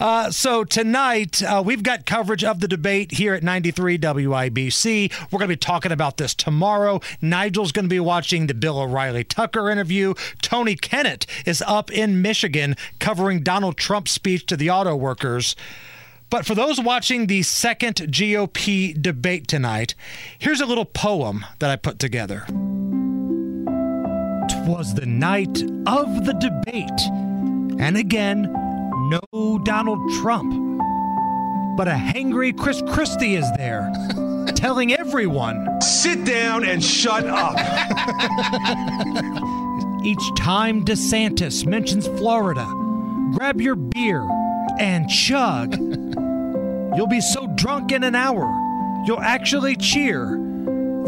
Uh, so tonight uh, we've got coverage of the debate here at 93 WIBC. We're going to be talking about this tomorrow. Nigel's going to be watching the Bill O'Reilly Tucker interview. Tony Kennett is up in Michigan covering Donald Trump's speech to the auto workers. But for those watching the second GOP debate tonight, here's a little poem that I put together. Twas the night of the debate, and again, no Donald Trump. But a hangry Chris Christie is there, telling everyone Sit down and shut up. each time DeSantis mentions Florida, grab your beer and chug. You'll be so drunk in an hour, you'll actually cheer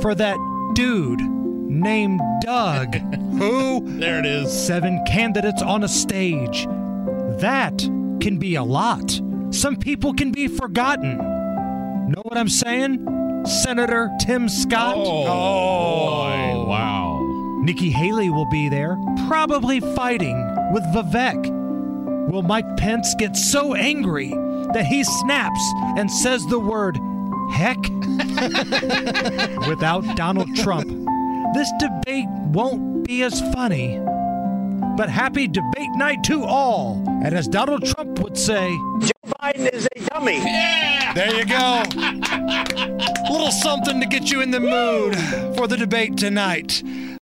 for that dude named Doug. Who? There it is. Seven candidates on a stage. That can be a lot. Some people can be forgotten. Know what I'm saying? Senator Tim Scott. Oh, boy. Oh. wow. Nikki Haley will be there, probably fighting with Vivek. Will Mike Pence get so angry that he snaps and says the word heck? Without Donald Trump, this debate won't be as funny. But happy debate night to all. And as Donald Trump would say, Joe Biden is a dummy. Yeah! there you go. Little something to get you in the mood for the debate tonight.